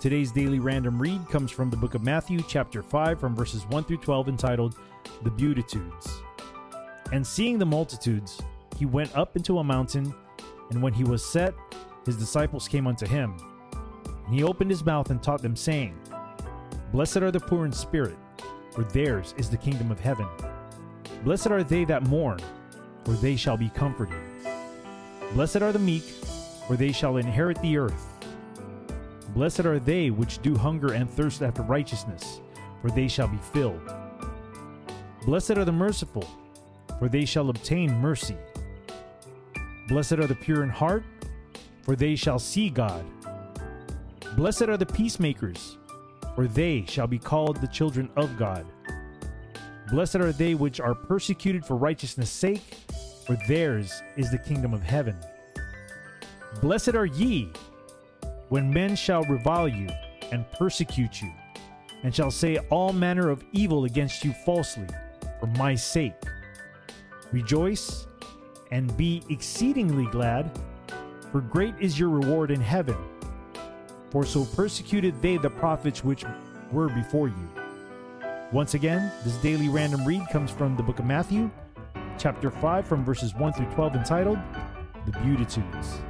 Today's daily random read comes from the book of Matthew, chapter 5, from verses 1 through 12, entitled The Beatitudes. And seeing the multitudes, he went up into a mountain, and when he was set, his disciples came unto him. And he opened his mouth and taught them, saying, Blessed are the poor in spirit, for theirs is the kingdom of heaven. Blessed are they that mourn, for they shall be comforted. Blessed are the meek, for they shall inherit the earth. Blessed are they which do hunger and thirst after righteousness, for they shall be filled. Blessed are the merciful, for they shall obtain mercy. Blessed are the pure in heart, for they shall see God. Blessed are the peacemakers, for they shall be called the children of God. Blessed are they which are persecuted for righteousness' sake, for theirs is the kingdom of heaven. Blessed are ye when men shall revile you and persecute you, and shall say all manner of evil against you falsely, for my sake. Rejoice and be exceedingly glad, for great is your reward in heaven. For so persecuted they the prophets which were before you. Once again, this daily random read comes from the book of Matthew, chapter 5, from verses 1 through 12, entitled The Beatitudes.